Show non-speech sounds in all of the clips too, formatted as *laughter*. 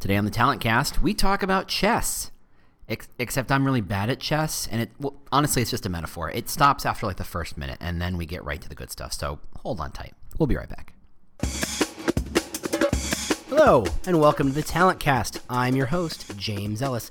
Today on the Talent Cast, we talk about chess. Ex- except I'm really bad at chess, and it well, honestly, it's just a metaphor. It stops after like the first minute, and then we get right to the good stuff. So hold on tight. We'll be right back. Hello, and welcome to the Talent Cast. I'm your host, James Ellis.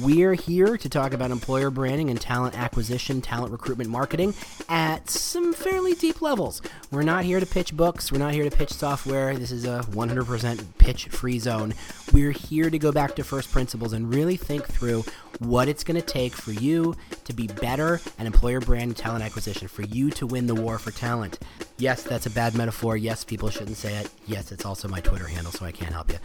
We're here to talk about employer branding and talent acquisition, talent recruitment marketing at some fairly deep levels. We're not here to pitch books, we're not here to pitch software. This is a 100% pitch free zone. We're here to go back to first principles and really think through what it's going to take for you to be better at employer brand and talent acquisition, for you to win the war for talent. Yes, that's a bad metaphor. Yes, people shouldn't say it. Yes, it's also my Twitter handle, so I can't help you.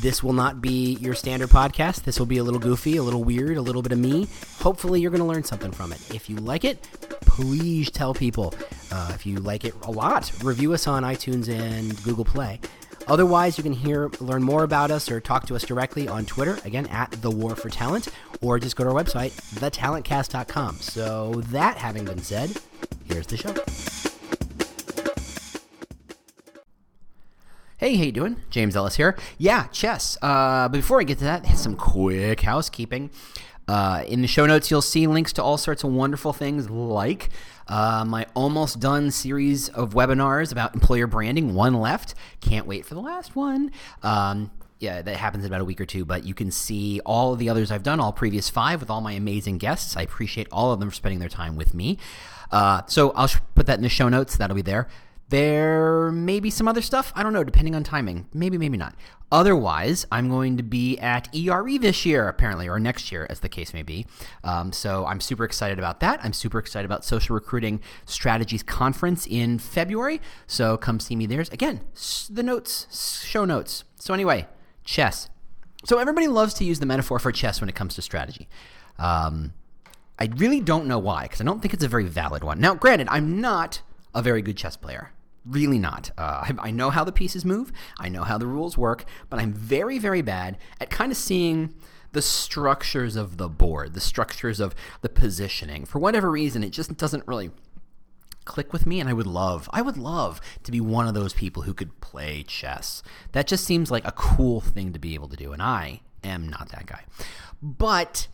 This will not be your standard podcast. This will be a little goofy, a little weird, a little bit of me. Hopefully, you're going to learn something from it. If you like it, please tell people. Uh, if you like it a lot, review us on iTunes and Google Play. Otherwise, you can hear, learn more about us or talk to us directly on Twitter, again, at The War for Talent, or just go to our website, thetalentcast.com. So, that having been said, here's the show. Hey, how you doing? James Ellis here. Yeah, chess. Uh, but before I get to that, some quick housekeeping. Uh, in the show notes, you'll see links to all sorts of wonderful things like uh, my almost done series of webinars about employer branding. One left. Can't wait for the last one. Um, yeah, that happens in about a week or two, but you can see all of the others I've done, all previous five, with all my amazing guests. I appreciate all of them for spending their time with me. Uh, so I'll put that in the show notes. That'll be there. There may be some other stuff. I don't know, depending on timing. Maybe, maybe not. Otherwise, I'm going to be at ERE this year, apparently, or next year, as the case may be. Um, so I'm super excited about that. I'm super excited about Social Recruiting Strategies Conference in February. So come see me there. Again, the notes, show notes. So, anyway, chess. So, everybody loves to use the metaphor for chess when it comes to strategy. Um, I really don't know why, because I don't think it's a very valid one. Now, granted, I'm not a very good chess player. Really not. Uh, I, I know how the pieces move, I know how the rules work, but I'm very, very bad at kind of seeing the structures of the board, the structures of the positioning. For whatever reason, it just doesn't really click with me and I would love I would love to be one of those people who could play chess. That just seems like a cool thing to be able to do and I am not that guy. But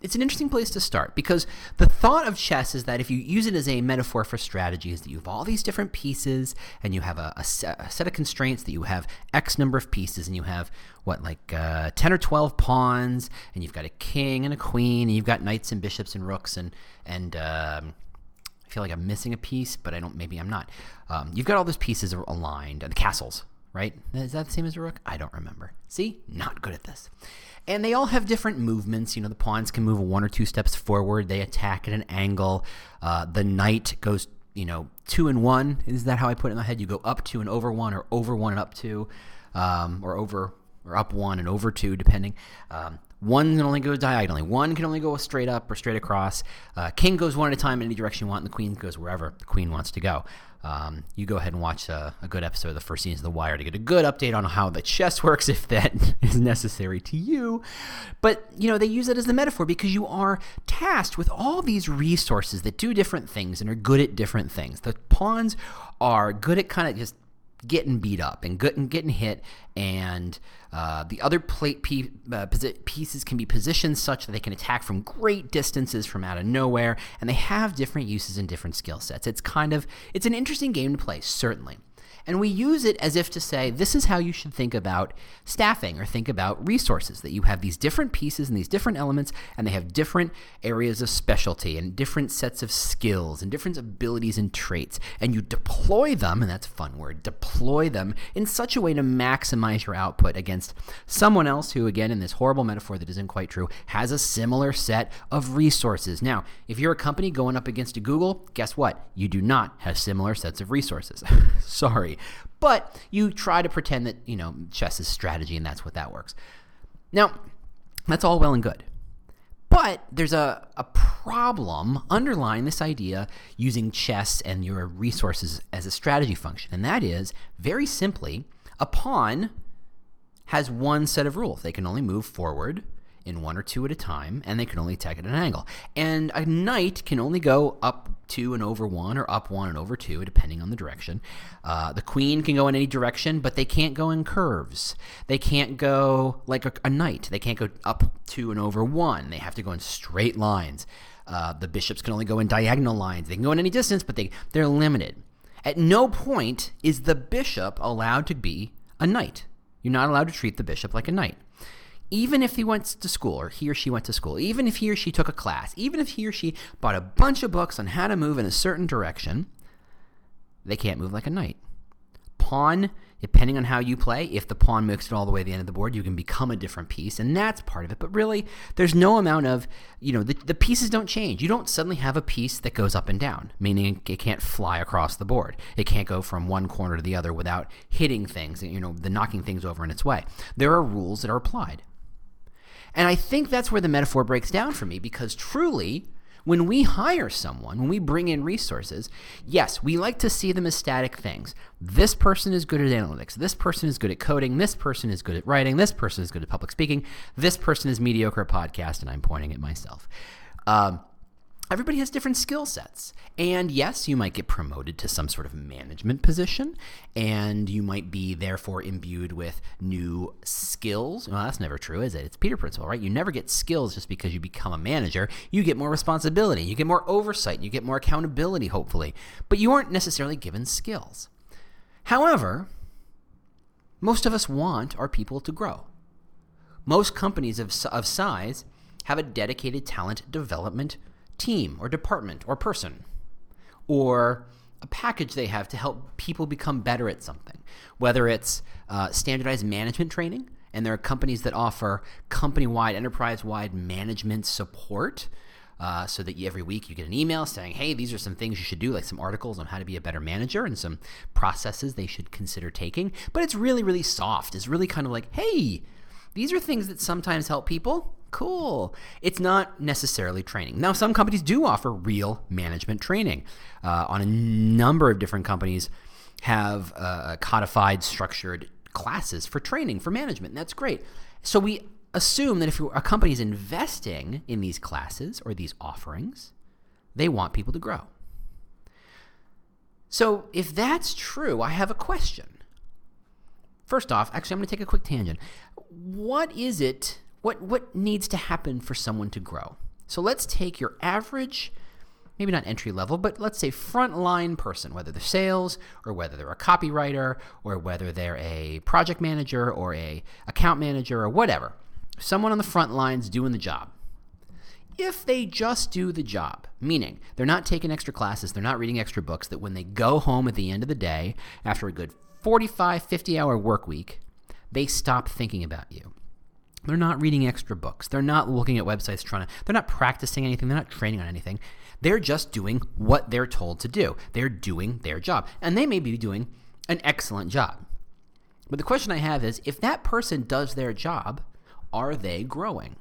it's an interesting place to start because the thought of chess is that if you use it as a metaphor for strategy, is that you have all these different pieces and you have a, a, set, a set, of constraints that you have X number of pieces and you have what like uh, 10 or 12 pawns and you've got a king and a queen and you've got knights and bishops and rooks and and um, feel like I'm missing a piece, but I don't. Maybe I'm not. Um, you've got all those pieces aligned and the castles, right? Is that the same as a rook? I don't remember. See, not good at this. And they all have different movements. You know, the pawns can move one or two steps forward. They attack at an angle. Uh, the knight goes, you know, two and one. Is that how I put it in my head? You go up two and over one, or over one and up two, um, or over or up one and over two, depending. Um, one can only go diagonally. One can only go straight up or straight across. Uh, king goes one at a time in any direction you want, and the queen goes wherever the queen wants to go. Um, you go ahead and watch a, a, good episode of the first season of The Wire to get a good update on how the chess *laughs* works, if that *laughs* is necessary to you. But, you know, they use it as the metaphor because you are tasked with all these resources that do different things and are good at different things. The pawns are good at kind of just getting beat up and getting getting hit, and uh, the other plate uh, pieces can be positioned such that they can attack from great distances from out of nowhere, and they have different uses and different skill sets. It's kind of it's an interesting game to play, certainly. And we use it as if to say, this is how you should think about staffing or think about resources, that you have these different pieces and these different elements, and they have different areas of specialty and different sets of skills and different abilities and traits. And you deploy them, and that's a fun word, deploy them in such a way to maximize your output against someone else who, again, in this horrible metaphor that isn't quite true, has a similar set of resources. Now, if you're a company going up against a Google, guess what? You do not have similar sets of resources. *laughs* Sorry. But you try to pretend that, you know, chess is strategy and that's what that works. Now, that's all well and good. But there's a, a problem underlying this idea using chess and your resources as a strategy function. And that is, very simply, a pawn has one set of rules. They can only move forward in one or two at a time, and they can only attack at an angle. And a knight can only go up two and over one, or up one and over two, depending on the direction. Uh, the queen can go in any direction, but they can't go in curves. They can't go like a, a knight. They can't go up two and over one. They have to go in straight lines. Uh, the bishops can only go in diagonal lines. They can go in any distance, but they, they're limited. At no point is the bishop allowed to be a knight. You're not allowed to treat the bishop like a knight even if he went to school or he or she went to school, even if he or she took a class, even if he or she bought a bunch of books on how to move in a certain direction, they can't move like a knight. Pawn, depending on how you play, if the pawn makes it all the way to the end of the board, you can become a different piece, and that's part of it. But really, there's no amount of, you know, the, the pieces don't change. You don't suddenly have a piece that goes up and down, meaning it can't fly across the board. It can't go from one corner to the other without hitting things, you know, the knocking things over in its way. There are rules that are applied. And I think that's where the metaphor breaks down for me because truly, when we hire someone, when we bring in resources, yes, we like to see them as static things. This person is good at analytics. This person is good at coding. This person is good at writing. This person is good at public speaking. This person is mediocre at podcast, and I'm pointing at myself. Um, everybody has different skill sets. And yes, you might get promoted to some sort of management position, and you might be therefore imbued with new skills. Well, that's never true, is it? It's Peter Principle, right? You never get skills just because you become a manager. You get more responsibility, you get more oversight, you get more accountability, hopefully, but you aren't necessarily given skills. However, most of us want our people to grow. Most companies of, of size have a dedicated talent development team or department or person or a package they have to help people become better at something, whether it's uh, standardized management training, and there are companies that offer company wide, enterprise wide management support. Uh, so that you, every week you get an email saying, hey, these are some things you should do, like some articles on how to be a better manager and some processes they should consider taking. But it's really, really soft. It's really kind of like, hey, these are things that sometimes help people. Cool. It's not necessarily training. Now, some companies do offer real management training. Uh, on a number of different companies have uh, codified, structured classes for training for management. that's great. So we assume that if a company is investing in these classes or these offerings, they want people to grow. So if that's true, I have a question. First off, actually, I'm going to take a quick tangent. What is it what what needs to happen for someone to grow? So let's take your average maybe not entry level, but let's say frontline person, whether they're sales or whether they're a copywriter or whether they're a project manager or a account manager or whatever. Someone on the front lines doing the job. If they just do the job, meaning they're not taking extra classes, they're not reading extra books, that when they go home at the end of the day after a good 45, 50 hour work week, they stop thinking about you. They're not reading extra books. They're not looking at websites trying to, they're not practicing anything. They're not training on anything. They're just doing what they're told to do. They're doing their job. And they may be doing an excellent job. But the question I have is if that person does their job, are they growing?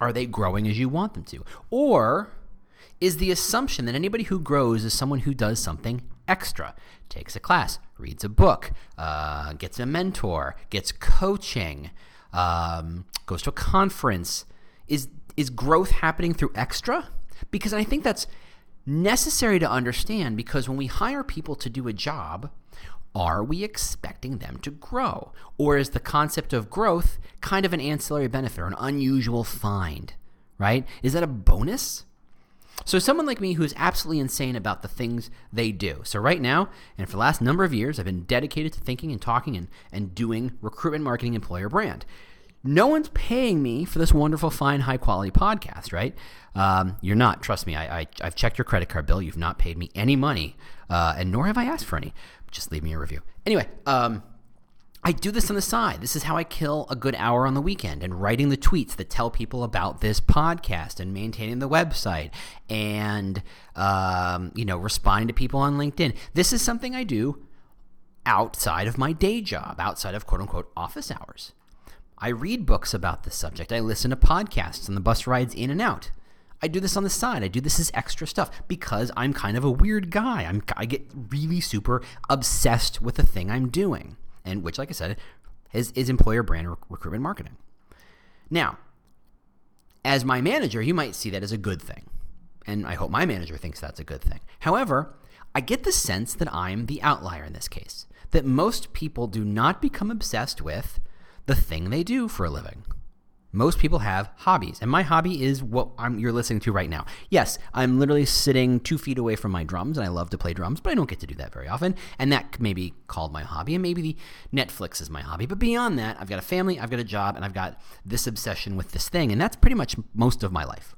Are they growing as you want them to? Or is the assumption that anybody who grows is someone who does something extra, takes a class, reads a book, uh, gets a mentor, gets coaching, um, goes to a conference. Is is growth happening through extra? Because I think that's necessary to understand because when we hire people to do a job, are we expecting them to grow? Or is the concept of growth kind of an ancillary benefit or an unusual find, right? Is that a bonus? So, someone like me who's absolutely insane about the things they do. So, right now, and for the last number of years, I've been dedicated to thinking and talking and, and doing recruitment marketing employer brand. No one's paying me for this wonderful, fine, high quality podcast, right? Um, you're not. Trust me. I, have checked your credit card bill. You've not paid me any money, uh, and nor have I asked for any. Just leave me a review. Anyway, um, I do this on the side. This is how I kill a good hour on the weekend and writing the tweets that tell people about this podcast and maintaining the website and, um, you know, responding to people on LinkedIn. This is something I do outside of my day job, outside of quote unquote office hours. I read books about this subject. I listen to podcasts on the bus rides in and out. I do this on the side. I do this as extra stuff because I'm kind of a weird guy. I'm, I get really super obsessed with the thing I'm doing and which, like I said, is, is employer brand rec- recruitment marketing. Now, As my manager, you might see that as a good thing. And I hope my manager thinks that's a good thing. However, I get the sense that I'm the outlier in this case, that most people do not become obsessed with the thing they do for a living. Most people have hobbies, and my hobby is what I'm, you're listening to right now. Yes, I'm literally sitting two feet away from my drums, and I love to play drums, but I don't get to do that very often. And that may be called my hobby, and maybe the Netflix is my hobby. But beyond that, I've got a family, I've got a job, and I've got this obsession with this thing, and that's pretty much most of my life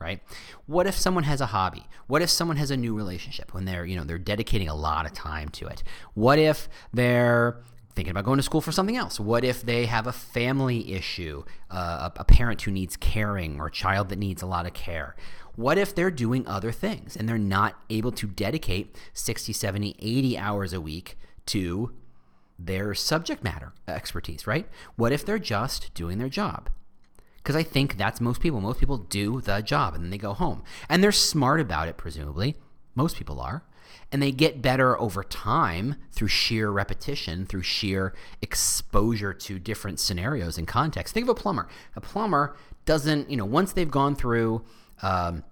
right? What if someone has a hobby? What if someone has a new relationship when they're, you know, they're dedicating a lot of time to it? What if they're thinking about going to school for something else? What if they have a family issue, uh, a, parent who needs caring or a child that needs a lot of care? What if they're doing other things and they're not able to dedicate 60, 70, 80 hours a week to their subject matter expertise, right? What if they're just doing their job? Because I think that's most people. Most people do the job and then they go home. And they're smart about it, presumably. Most people are. And they get better over time through sheer repetition, through sheer exposure to different scenarios and contexts. Think of a plumber. A plumber doesn't, you know, once they've gone through, um,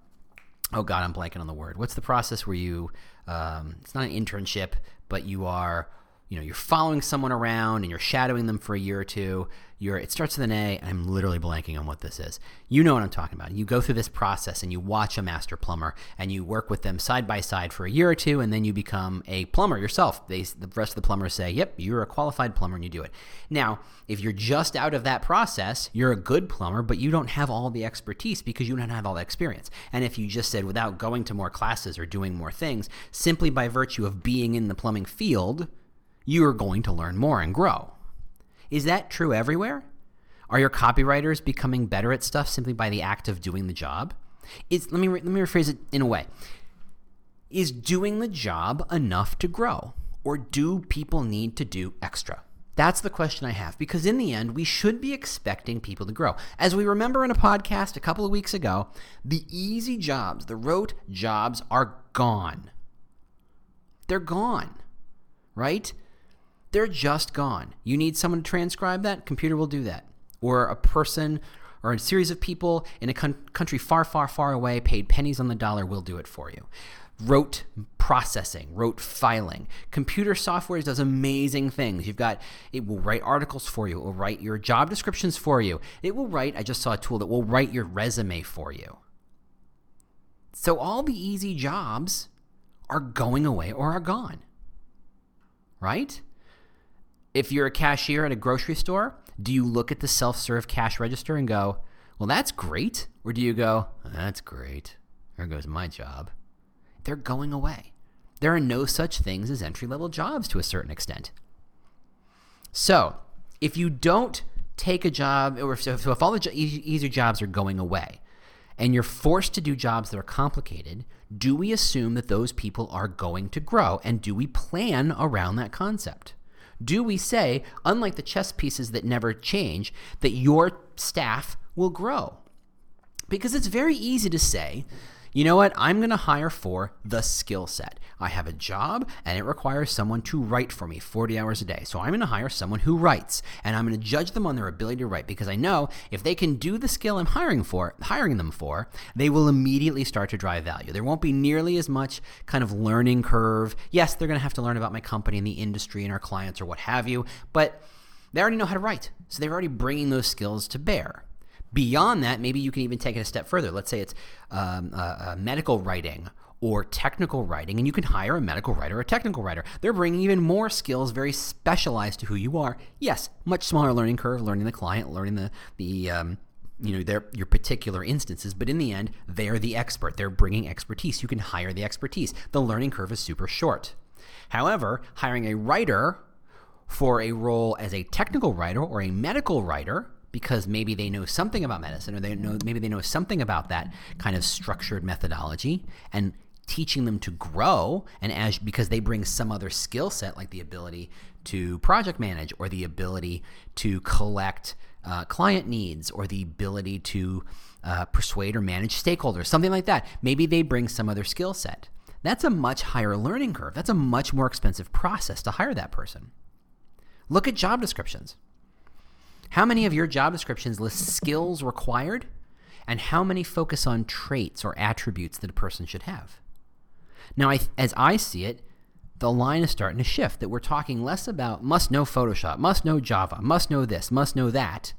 oh God, I'm blanking on the word. What's the process where you, um, it's not an internship, but you are you know you're following someone around and you're shadowing them for a year or two you're it starts with an a i'm literally blanking on what this is. You know what i'm talking about. You go through this process and you watch a master plumber and you work with them side by side for a year or two and then you become a plumber yourself. They, the rest of the plumbers say yep you're a qualified plumber and you do it. Now if you're just out of that process you're a good plumber but you don't have all the expertise because you don't have all the experience. And if you just said without going to more classes or doing more things simply by virtue of being in the plumbing field you are going to learn more and grow. Is that true everywhere? Are your copywriters becoming better at stuff simply by the act of doing the job? Is let me let me rephrase it in a way. Is doing the job enough to grow or do people need to do extra? That's the question I have because in the end we should be expecting people to grow. As we remember in a podcast a couple of weeks ago, the easy jobs, the rote jobs are gone. They're gone. Right? They're just gone. You need someone to transcribe that? Computer will do that. Or a person or a series of people in a country far, far, far away, paid pennies on the dollar, will do it for you. Rote processing, rote filing. Computer software does amazing things. You've got, it will write articles for you, it will write your job descriptions for you. It will write, I just saw a tool that will write your resume for you. So all the easy jobs are going away or are gone. Right? If you're a cashier at a grocery store, do you look at the self serve cash register and go, well, that's great? Or do you go, that's great. There goes my job. They're going away. There are no such things as entry level jobs to a certain extent. So, if you don't take a job, or if, so if all the jo- easy jobs are going away, and you're forced to do jobs that are complicated, do we assume that those people are going to grow? And do we plan around that concept? Do we say, unlike the chess pieces that never change, that your staff will grow? Because it's very easy to say, you know what? I'm going to hire for the skill set. I have a job and it requires someone to write for me 40 hours a day. So I'm going to hire someone who writes and I'm going to judge them on their ability to write because I know if they can do the skill I'm hiring for, hiring them for, they will immediately start to drive value. There won't be nearly as much kind of learning curve. Yes, they're going to have to learn about my company and the industry and our clients or what have you, but they already know how to write. So they're already bringing those skills to bear. Beyond that, maybe you can even take it a step further. Let's say it's um, uh, medical writing or technical writing, and you can hire a medical writer or a technical writer. They're bringing even more skills, very specialized to who you are. Yes, much smaller learning curve, learning the client, learning the the um, you know their your particular instances, but in the end, they're the expert. They're bringing expertise. You can hire the expertise. The learning curve is super short. However, hiring a writer for a role as a technical writer or a medical writer because maybe they know something about medicine or they know maybe they know something about that kind of structured methodology and teaching them to grow and as because they bring some other skill set like the ability to project manage or the ability to collect uh, client needs or the ability to uh, persuade or manage stakeholders something like that. Maybe they bring some other skill set. That's a much higher learning curve. That's a much more expensive process to hire that person. Look at job descriptions how many of your job descriptions list skills required and how many focus on traits or attributes that a person should have. Now, I, as I see it, the line is starting to shift that we're talking less about must know Photoshop, must know Java, must know this, must know that,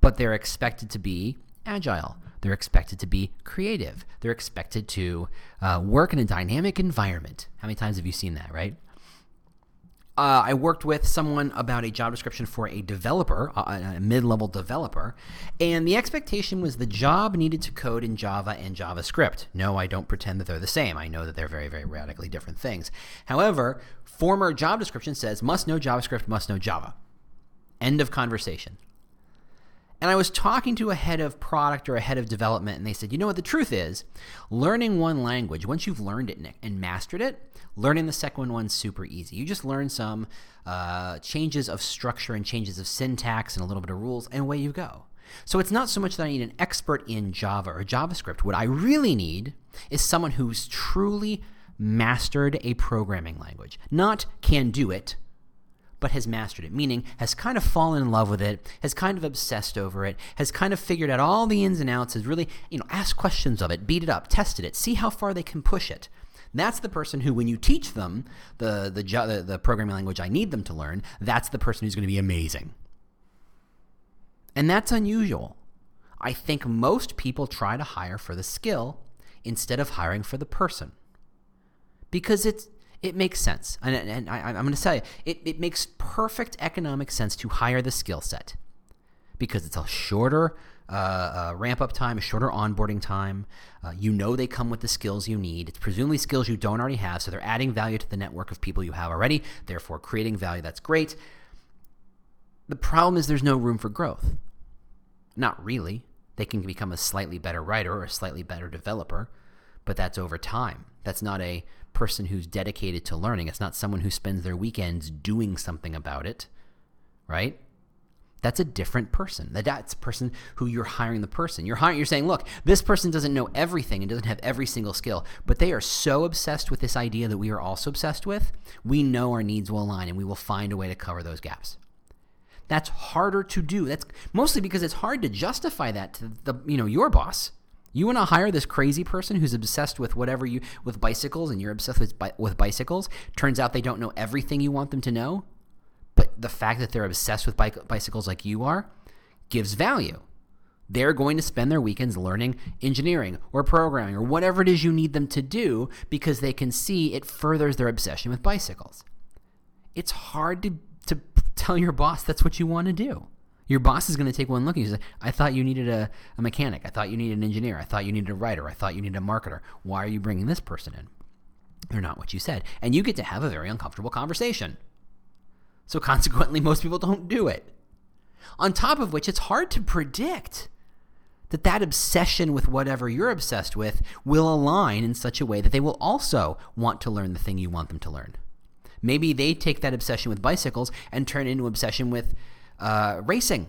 but they're expected to be agile. They're expected to be creative. They're expected to uh, work in a dynamic environment. How many times have you seen that, right? Uh, I worked with someone about a job description for a developer, a, a mid level developer, and the expectation was the job needed to code in Java and JavaScript. No, I don't pretend that they're the same. I know that they're very, very radically different things. However, former job description says must know JavaScript, must know Java. End of conversation. And I was talking to a head of product or a head of development, and they said, you know what, the truth is, learning one language, once you've learned it and mastered it, learning the second one's super easy. You just learn some uh, changes of structure and changes of syntax and a little bit of rules, and away you go. So it's not so much that I need an expert in Java or JavaScript. What I really need is someone who's truly mastered a programming language, not can do it but has mastered it, meaning has kind of fallen in love with it, has kind of obsessed over it, has kind of figured out all the ins and outs, has really, you know, asked questions of it, beat it up, tested it, see how far they can push it. That's the person who, when you teach them the, the, the, the programming language I need them to learn, that's the person who's going to be amazing. And that's unusual. I think most people try to hire for the skill instead of hiring for the person. Because it's it makes sense. And, and I, am going to tell you, it, it makes perfect economic sense to hire the skill set because it's a shorter uh, uh, ramp up time, a shorter onboarding time. Uh, you know they come with the skills you need. It's presumably skills you don't already have, so they're adding value to the network of people you have already, therefore creating value. That's great. The problem is there's no room for growth. Not really. They can become a slightly better writer or a slightly better developer, but that's over time. That's not a person who's dedicated to learning. It's not someone who spends their weekends doing something about it, right? That's a different person. That's a person who you're hiring the person. You're hiring, you're saying, look, this person doesn't know everything and doesn't have every single skill, but they are so obsessed with this idea that we are also obsessed with. We know our needs will align and we will find a way to cover those gaps. That's harder to do. That's mostly because it's hard to justify that to the you know your boss. You want to hire this crazy person who's obsessed with whatever you with bicycles and you're obsessed with with bicycles. Turns out they don't know everything you want them to know, but the fact that they're obsessed with bike, bicycles like you are gives value. They're going to spend their weekends learning engineering or programming or whatever it is you need them to do because they can see it furthers their obsession with bicycles. It's hard to, to tell your boss that's what you want to do. Your boss is going to take one look and say, I thought you needed a, a mechanic. I thought you needed an engineer. I thought you needed a writer. I thought you needed a marketer. Why are you bringing this person in? They're not what you said. And you get to have a very uncomfortable conversation. So consequently, most people don't do it. On top of which, it's hard to predict that that obsession with whatever you're obsessed with will align in such a way that they will also want to learn the thing you want them to learn. Maybe they take that obsession with bicycles and turn it into obsession with uh, racing,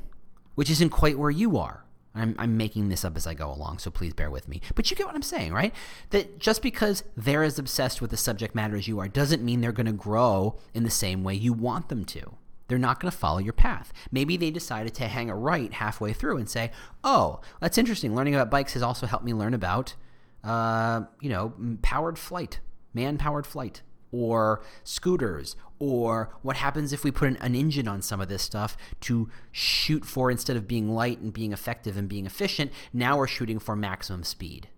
which isn't quite where you are. I'm, I'm making this up as I go along, so please bear with me. But you get what I'm saying, right? That just because they're as obsessed with the subject matter as you are doesn't mean they're going to grow in the same way you want them to. They're not going to follow your path. Maybe they decided to hang a right halfway through and say, oh, that's interesting. Learning about bikes has also helped me learn about, uh, you know, powered flight, man powered flight or scooters or what happens if we put an, an, engine on some of this stuff to shoot for instead of being light and being effective and being efficient now we're shooting for maximum speed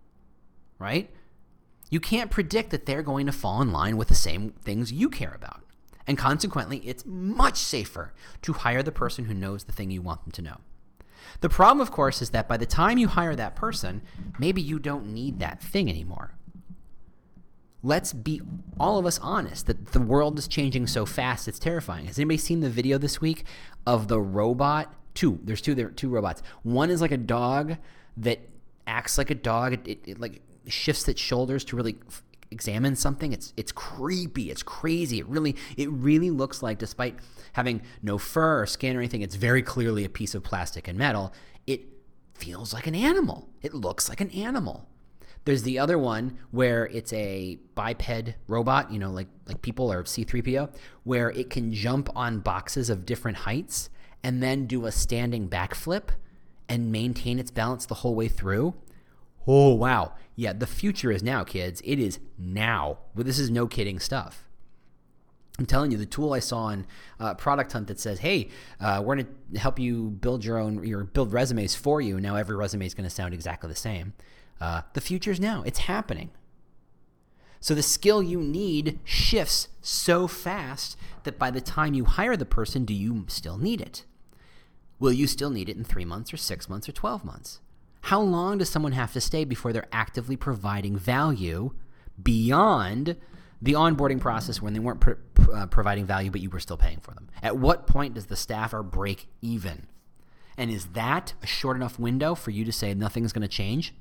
right? You can't predict that they're going to fall in line with the same things you care about. And consequently it's much safer to hire the person who knows the thing you want them to know. The problem of course is that by the time you hire that person maybe you don't need that thing anymore let's be all of us honest that the world is changing so fast it's terrifying. Has anybody seen the video this week of the robot? Two. There's two there two robots. One is like a dog that acts like a dog. It, it, it like shifts its shoulders to really f- examine something. It's it's creepy. It's crazy. It really it really looks like despite having no fur or skin or anything it's very clearly a piece of plastic and metal. It feels like an animal. It looks like an animal there's the other one where it's a biped robot, you know, like like people or C3PO, where it can jump on boxes of different heights and then do a standing backflip and maintain its balance the whole way through, oh, wow. Yeah, the future is now, kids. It is now. Well, this is no kidding stuff. I'm telling you, the tool I saw on uh, Product Hunt that says, "Hey, uh, we're going to help you build your own, your build resumes for you." Now every resume is going to sound exactly the same. Uh, the future's now; it's happening. So the skill you need shifts so fast that by the time you hire the person, do you still need it? Will you still need it in three months or six months or 12 months? How long does someone have to stay before they're actively providing value beyond the onboarding process when they weren't pr- uh, providing value but you were still paying for them? At what point does the staffer break even? And is that a short enough window for you to say nothing's going to change?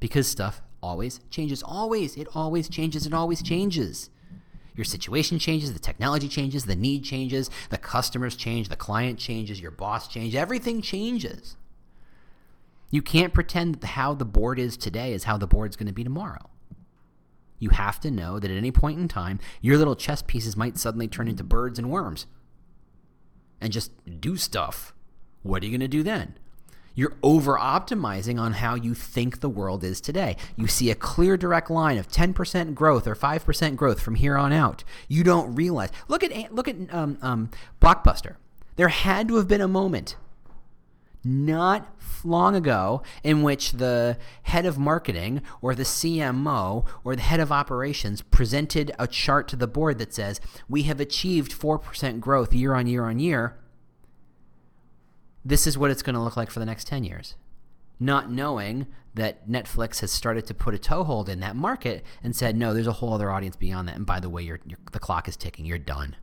Because stuff always changes. Always. It always changes. It always changes. Your situation changes, the technology changes, the need changes, the customers change, the client changes, your boss changes, everything changes. You can't pretend that how the board is today is how the board's going to be tomorrow. You have to know that at any point in time, your little chess pieces might suddenly turn into birds and worms and just do stuff. What are you going to do then? You're over optimizing on how you think the world is today. You see a clear direct line of 10% growth or 5% growth from here on out. You don't realize. Look at look at um, um, Blockbuster. There had to have been a moment not long ago in which the head of marketing or the CMO or the head of operations presented a chart to the board that says, We have achieved 4% growth year on year on year this is what it's going to look like for the next 10 years. Not knowing that Netflix has started to put a toehold in that market and said, no, there's a whole other audience beyond that. And by the way, you're, you're, the clock is ticking. You're done.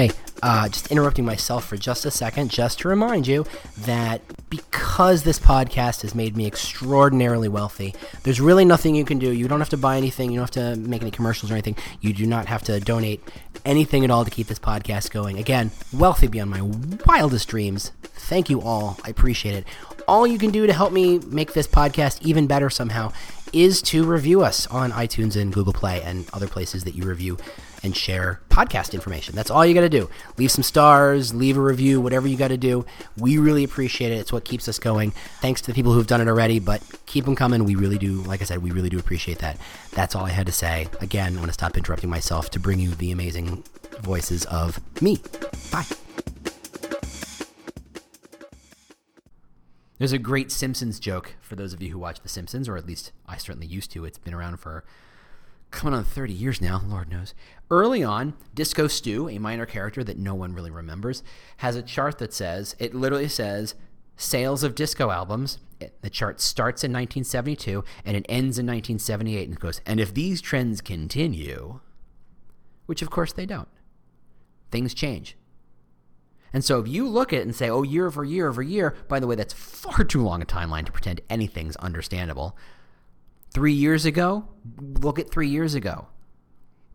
Hey, uh, just interrupting myself for just a second, just to remind you that because this podcast has made me extraordinarily wealthy, there's really nothing you can do. You don't have to buy anything, you don't have to make any commercials or anything. You do not have to donate anything at all to keep this podcast going. Again, wealthy beyond my wildest dreams. Thank you all. I appreciate it. All you can do to help me make this podcast even better somehow is to review us on iTunes and Google Play and other places that you review and share podcast information. That's all you got to do. Leave some stars, leave a review, whatever you got to do. We really appreciate it. It's what keeps us going. Thanks to the people who've done it already, but keep them coming. We really do, like I said, we really do appreciate that. That's all I had to say. Again, I want to stop interrupting myself to bring you the amazing voices of me. Bye. There's a great Simpsons joke for those of you who watch The Simpsons, or at least I certainly used to. It's been around for coming on 30 years now, Lord knows. Early on, Disco Stew, a minor character that no one really remembers, has a chart that says, it literally says, sales of disco albums. The chart starts in 1972 and it ends in 1978 and goes, and if these trends continue, which of course they don't, things change. And so if you look at it and say, oh, year over year over year, by the way, that's far too long a timeline to pretend anything's understandable. Three years ago, look at three years ago.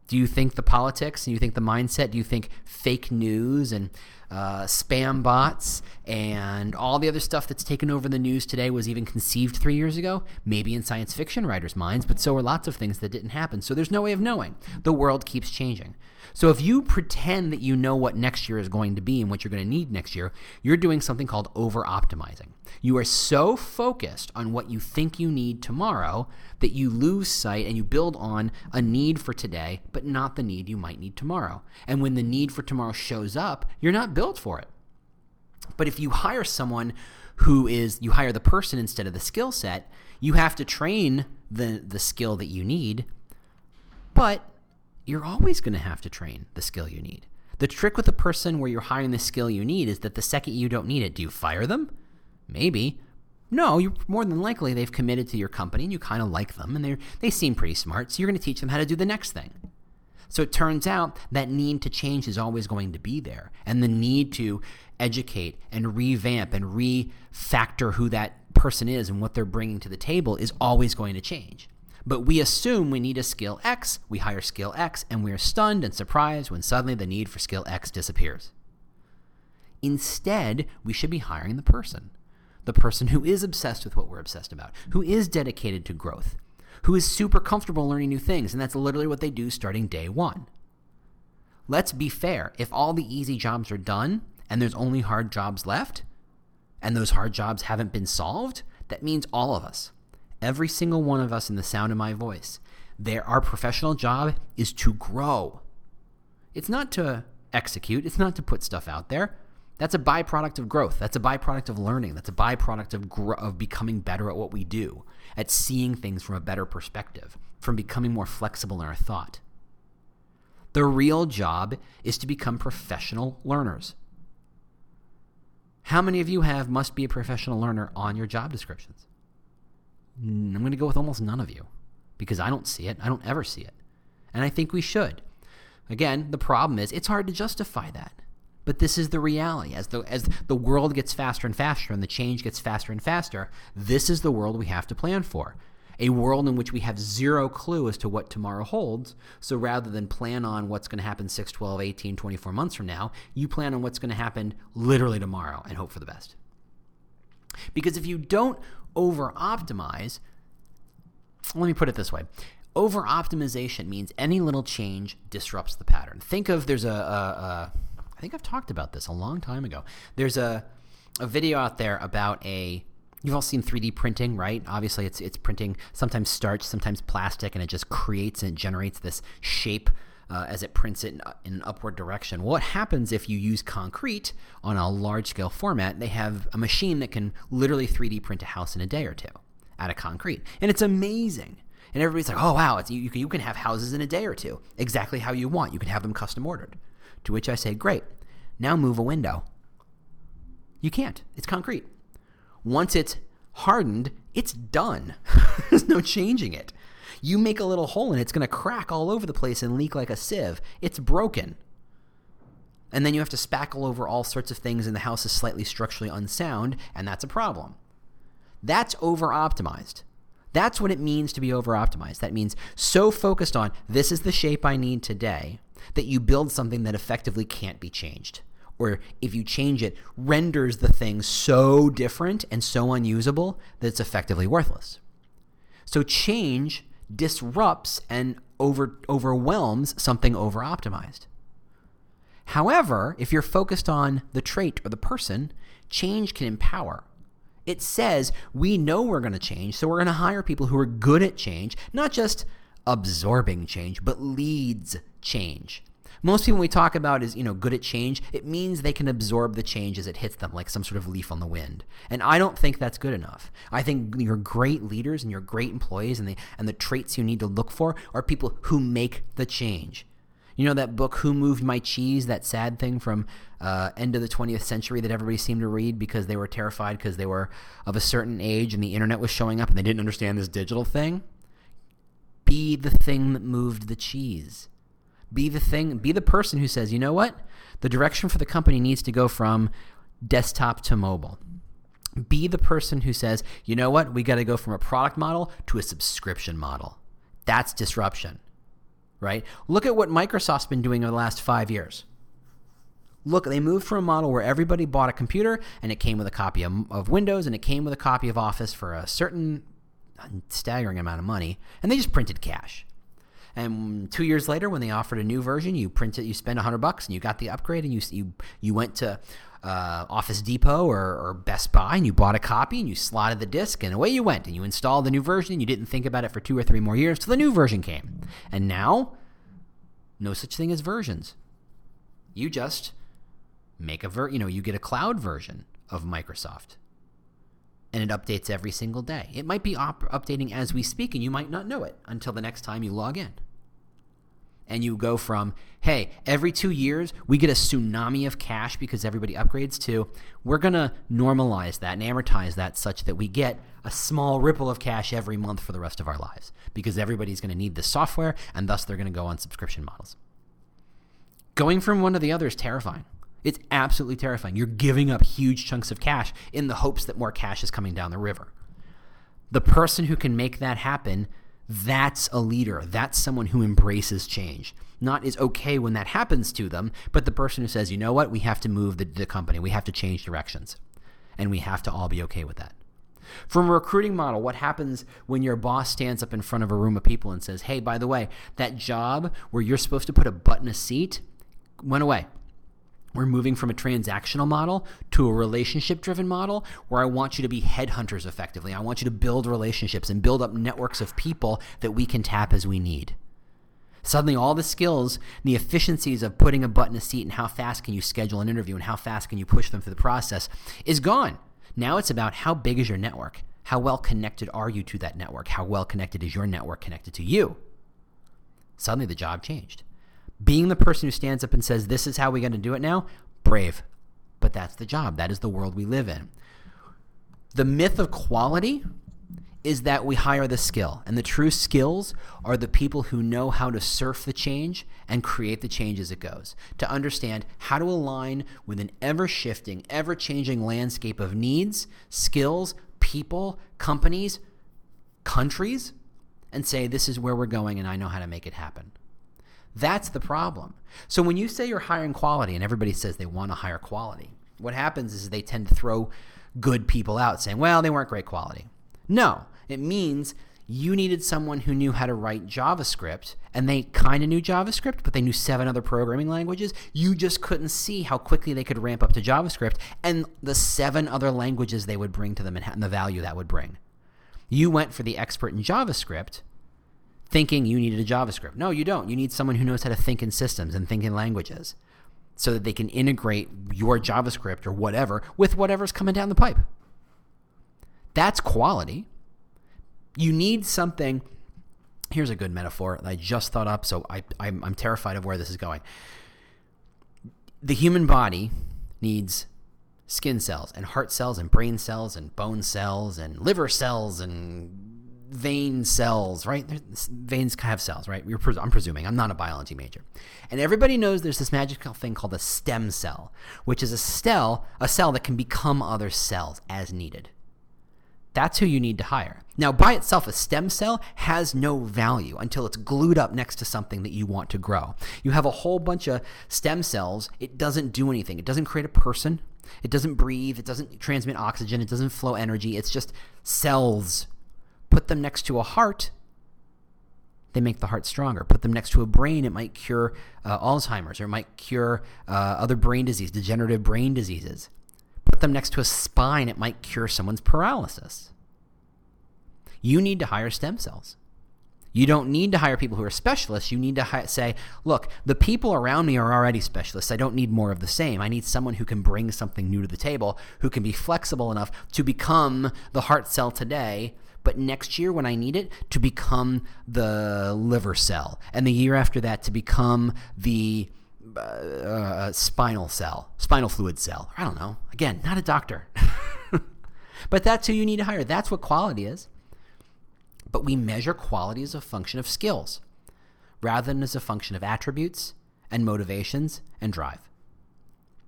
Do you think the politics Do you think the mindset? Do you think fake news and uh, spam bots and all the other stuff that's taken over the news today was even conceived three years ago? Maybe in science fiction writers' minds, but so are lots of things that didn't happen. So there's no way of knowing. The world keeps changing. So if you pretend that you know what next year is going to be and what you're going to need next year, you're doing something called over optimizing. You are so focused on what you think you need tomorrow that you lose sight and you build on a need for today, but not the need you might need tomorrow. And when the need for tomorrow shows up, you're not built for it. But if you hire someone who is, you hire the person instead of the skill set, you have to train the, the skill that you need, but you're always going to have to train the skill you need. The trick with a person where you're hiring the skill you need is that the second you don't need it, do you fire them? Maybe. No, you more than likely they've committed to your company and you kind of like them and they they seem pretty smart, so you're going to teach them how to do the next thing. So it turns out that need to change is always going to be there, and the need to educate and revamp and refactor who that person is and what they're bringing to the table is always going to change. But we assume we need a skill X, we hire skill X, and we are stunned and surprised when suddenly the need for skill X disappears. Instead, we should be hiring the person the person who is obsessed with what we're obsessed about, who is dedicated to growth, who is super comfortable learning new things, and that's literally what they do starting day one. let's be fair. If all the easy jobs are done and there's only hard jobs left, and those hard jobs haven't been solved, that means all of us, every single one of us in the sound of my voice, there, our professional job is to grow. It's not to execute, it's not to put stuff out there. That's a byproduct of growth. That's a byproduct of learning. That's a byproduct of, of becoming better at what we do, at seeing things from a better perspective, from becoming more flexible in our thought. The real job is to become professional learners. How many of you have must be a professional learner on your job descriptions? I'm going to go with almost none of you because I don't see it. I don't ever see it. And I think we should. Again, the problem is it's hard to justify that. But this is the reality. As the, as the world gets faster and faster and the change gets faster and faster, this is the world we have to plan for. A world in which we have zero clue as to what tomorrow holds. So rather than plan on what's going to happen 6, 12, 18, 24 months from now, you plan on what's going to happen literally tomorrow and hope for the best. Because if you don't over optimize, let me put it this way over optimization means any little change disrupts the pattern. Think of there's a, a, a think I've talked about this a long time ago. There's a a video out there about a you've all seen 3D printing, right? Obviously it's it's printing sometimes starch, sometimes plastic and it just creates and generates this shape uh, as it prints it in, in, an upward direction. What happens if you use concrete on a large scale format? They have a machine that can literally 3D print a house in a day or two out of concrete. And it's amazing. And everybody's like, oh, wow, you, you can have houses in a day or two, exactly how you want. You can have them custom ordered. To which I say, great. Now move a window. You can't. It's concrete. Once it's hardened, it's done. *laughs* There's no changing it. You make a little hole and it's going to crack all over the place and leak like a sieve. It's broken. And then you have to spackle over all sorts of things, and the house is slightly structurally unsound, and that's a problem. That's over optimized. That's what it means to be over optimized. That means so focused on this is the shape I need today that you build something that effectively can't be changed. Or if you change it, renders the thing so different and so unusable that it's effectively worthless. So change disrupts and over, overwhelms something over optimized. However, if you're focused on the trait or the person, change can empower. It says we know we're going to change, so we're going to hire people who are good at change, not just absorbing change, but leads change. Most people we talk about is, you know, good at change. It means they can absorb the change as it hits them like some sort of leaf on the wind. And I don't think that's good enough. I think your great leaders and your great employees and the and the traits you need to look for are people who make the change. You know that book, Who Moved My Cheese? That sad thing from uh, end of the 20th century that everybody seemed to read because they were terrified because they were of a certain age and the internet was showing up and they didn't understand this digital thing. Be the thing that moved the cheese. Be the thing, be the person who says, you know what? The direction for the company needs to go from desktop to mobile. Be the person who says, you know what? We got to go from a product model to a subscription model. That's disruption right? Look at what Microsoft's been doing over the last five years. Look, they moved from a model where everybody bought a computer and it came with a copy of, of Windows and it came with a copy of Office for a certain staggering amount of money, and they just printed cash. And two years later, when they offered a new version, you print it, you spend hundred bucks, and you got the upgrade, and you you you went to uh, Office Depot or, or, Best Buy, and you bought a copy, and you slotted the disk, and away you went, and you installed the new version, and you didn't think about it for two or three more years till the new version came. And now, no such thing as versions. You just make a ver, you know, you get a cloud version of Microsoft and it updates every single day. It might be op- updating as we speak, and you might not know it until the next time you log in and you go from, hey, every two years we get a tsunami of cash because everybody upgrades to, we're going to normalize that and amortize that such that we get a small ripple of cash every month for the rest of our lives because everybody's going to need this software and thus they're going to go on subscription models. Going from one to the other is terrifying. It's absolutely terrifying. You're giving up huge chunks of cash in the hopes that more cash is coming down the river. The person who can make that happen that's a leader. That's someone who embraces change. Not is okay when that happens to them, but the person who says, you know what, we have to move the, the company, we have to change directions. And we have to all be okay with that. From a recruiting model, what happens when your boss stands up in front of a room of people and says, hey, by the way, that job where you're supposed to put a butt in a seat, went away. We're moving from a transactional model to a relationship driven model where I want you to be headhunters effectively. I want you to build relationships and build up networks of people that we can tap as we need. Suddenly, all the skills, the efficiencies of putting a butt in a seat and how fast can you schedule an interview and how fast can you push them through the process is gone. Now it's about how big is your network? How well connected are you to that network? How well connected is your network connected to you? Suddenly, the job changed. Being the person who stands up and says, This is how we're going to do it now, brave. But that's the job. That is the world we live in. The myth of quality is that we hire the skill. And the true skills are the people who know how to surf the change and create the change as it goes, to understand how to align with an ever shifting, ever changing landscape of needs, skills, people, companies, countries, and say, this is where we're going and I know how to make it happen. That's the problem. So when you say you're hiring quality and everybody says they want to hire quality, what happens is they tend to throw good people out saying, well, they weren't great quality. No, it means you needed someone who knew how to write JavaScript, and they kind of knew JavaScript, but they knew seven other programming languages. You just couldn't see how quickly they could ramp up to JavaScript and the seven other languages they would bring to them and the value that would bring. You went for the expert in JavaScript thinking you needed a JavaScript. No, you don't. You need someone who knows how to think in systems and think in languages so that they can integrate your JavaScript or whatever with whatever's coming down the pipe. That's quality you need something. Here's a good metaphor that I just thought up, so I, I'm, I'm terrified of where this is going. The human body needs skin cells and heart cells and brain cells and bone cells and liver cells and vein cells, right? Veins have cells, right? I'm presuming. I'm not a biology major. And everybody knows there's this magical thing called a stem cell, which is a cell, a cell that can become other cells as needed. That's who you need to hire. Now, by itself, a stem cell has no value until it's glued up next to something that you want to grow. You have a whole bunch of stem cells, it doesn't do anything. It doesn't create a person, it doesn't breathe, it doesn't transmit oxygen, it doesn't flow energy. It's just cells. Put them next to a heart, they make the heart stronger. Put them next to a brain, it might cure uh, Alzheimer's or it might cure uh, other brain disease, degenerative brain diseases put them next to a spine, it might cure someone's paralysis. You need to hire stem cells. You don't need to hire people who are specialists. You need to hi- say, look, the people around me are already specialists. I don't need more of the same. I need someone who can bring something new to the table, who can be flexible enough to become the heart cell today, but next year when I need it, to become the liver cell. And the year after that, to become the uh, uh, spinal cell, spinal fluid cell. I don't know. Again, not a doctor. *laughs* but that's who you need to hire. That's what quality is. But we measure quality as a function of skills rather than as a function of attributes and motivations and drive.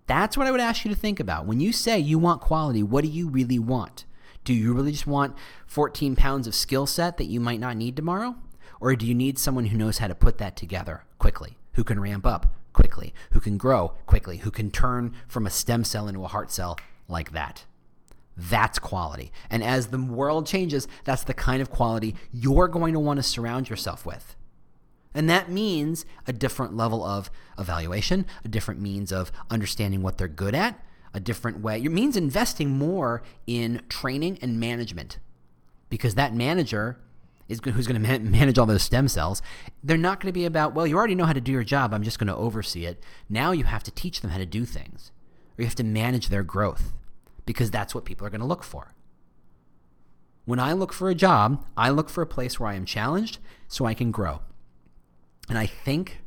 That's what I would ask you to think about. When you say you want quality, what do you really want? Do you really just want 14 pounds of skill set that you might not need tomorrow? Or do you need someone who knows how to put that together quickly, who can ramp up, quickly, who can grow quickly, who can turn from a stem cell into a heart cell like that. That's quality. And as the world changes, that's the kind of quality you're going to want to surround yourself with. And that means a different level of evaluation, a different means of understanding what they're good at, a different way. It means investing more in training and management because that manager is who's going to manage all those stem cells, they're not going to be about, well, you already know how to do your job. I'm just going to oversee it. Now you have to teach them how to do things, or you have to manage their growth because that's what people are going to look for. When I look for a job, I look for a place where I am challenged so I can grow. And I think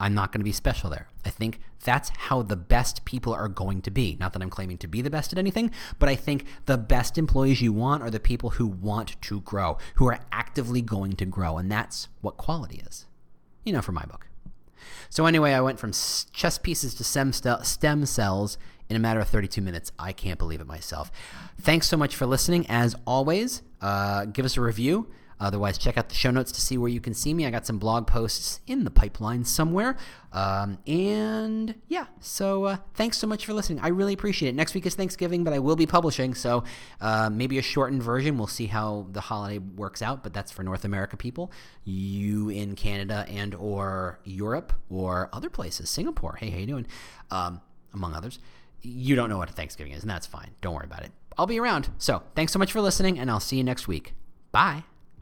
I'm not going to be special there. I think that's how the best people are going to be. Not that I'm claiming to be the best at anything, but I think the best employees you want are the people who want to grow, who are actively going to grow. And that's what quality is, you know, for my book. So, anyway, I went from chess pieces to stem cells in a matter of 32 minutes. I can't believe it myself. Thanks so much for listening. As always, uh, give us a review. Otherwise, check out the show notes to see where you can see me. I got some blog posts in the pipeline somewhere. Um, and yeah, so uh, thanks so much for listening. I really appreciate it. Next week is Thanksgiving, but I will be publishing, so uh, maybe a shortened version. We'll see how the holiday works out, but that's for North America people. You in Canada and or Europe or other places, Singapore. Hey, how you doing? Um, among others. You don't know what Thanksgiving is, and that's fine. Don't worry about it. I'll be around. So thanks so much for listening, and I'll see you next week. Bye.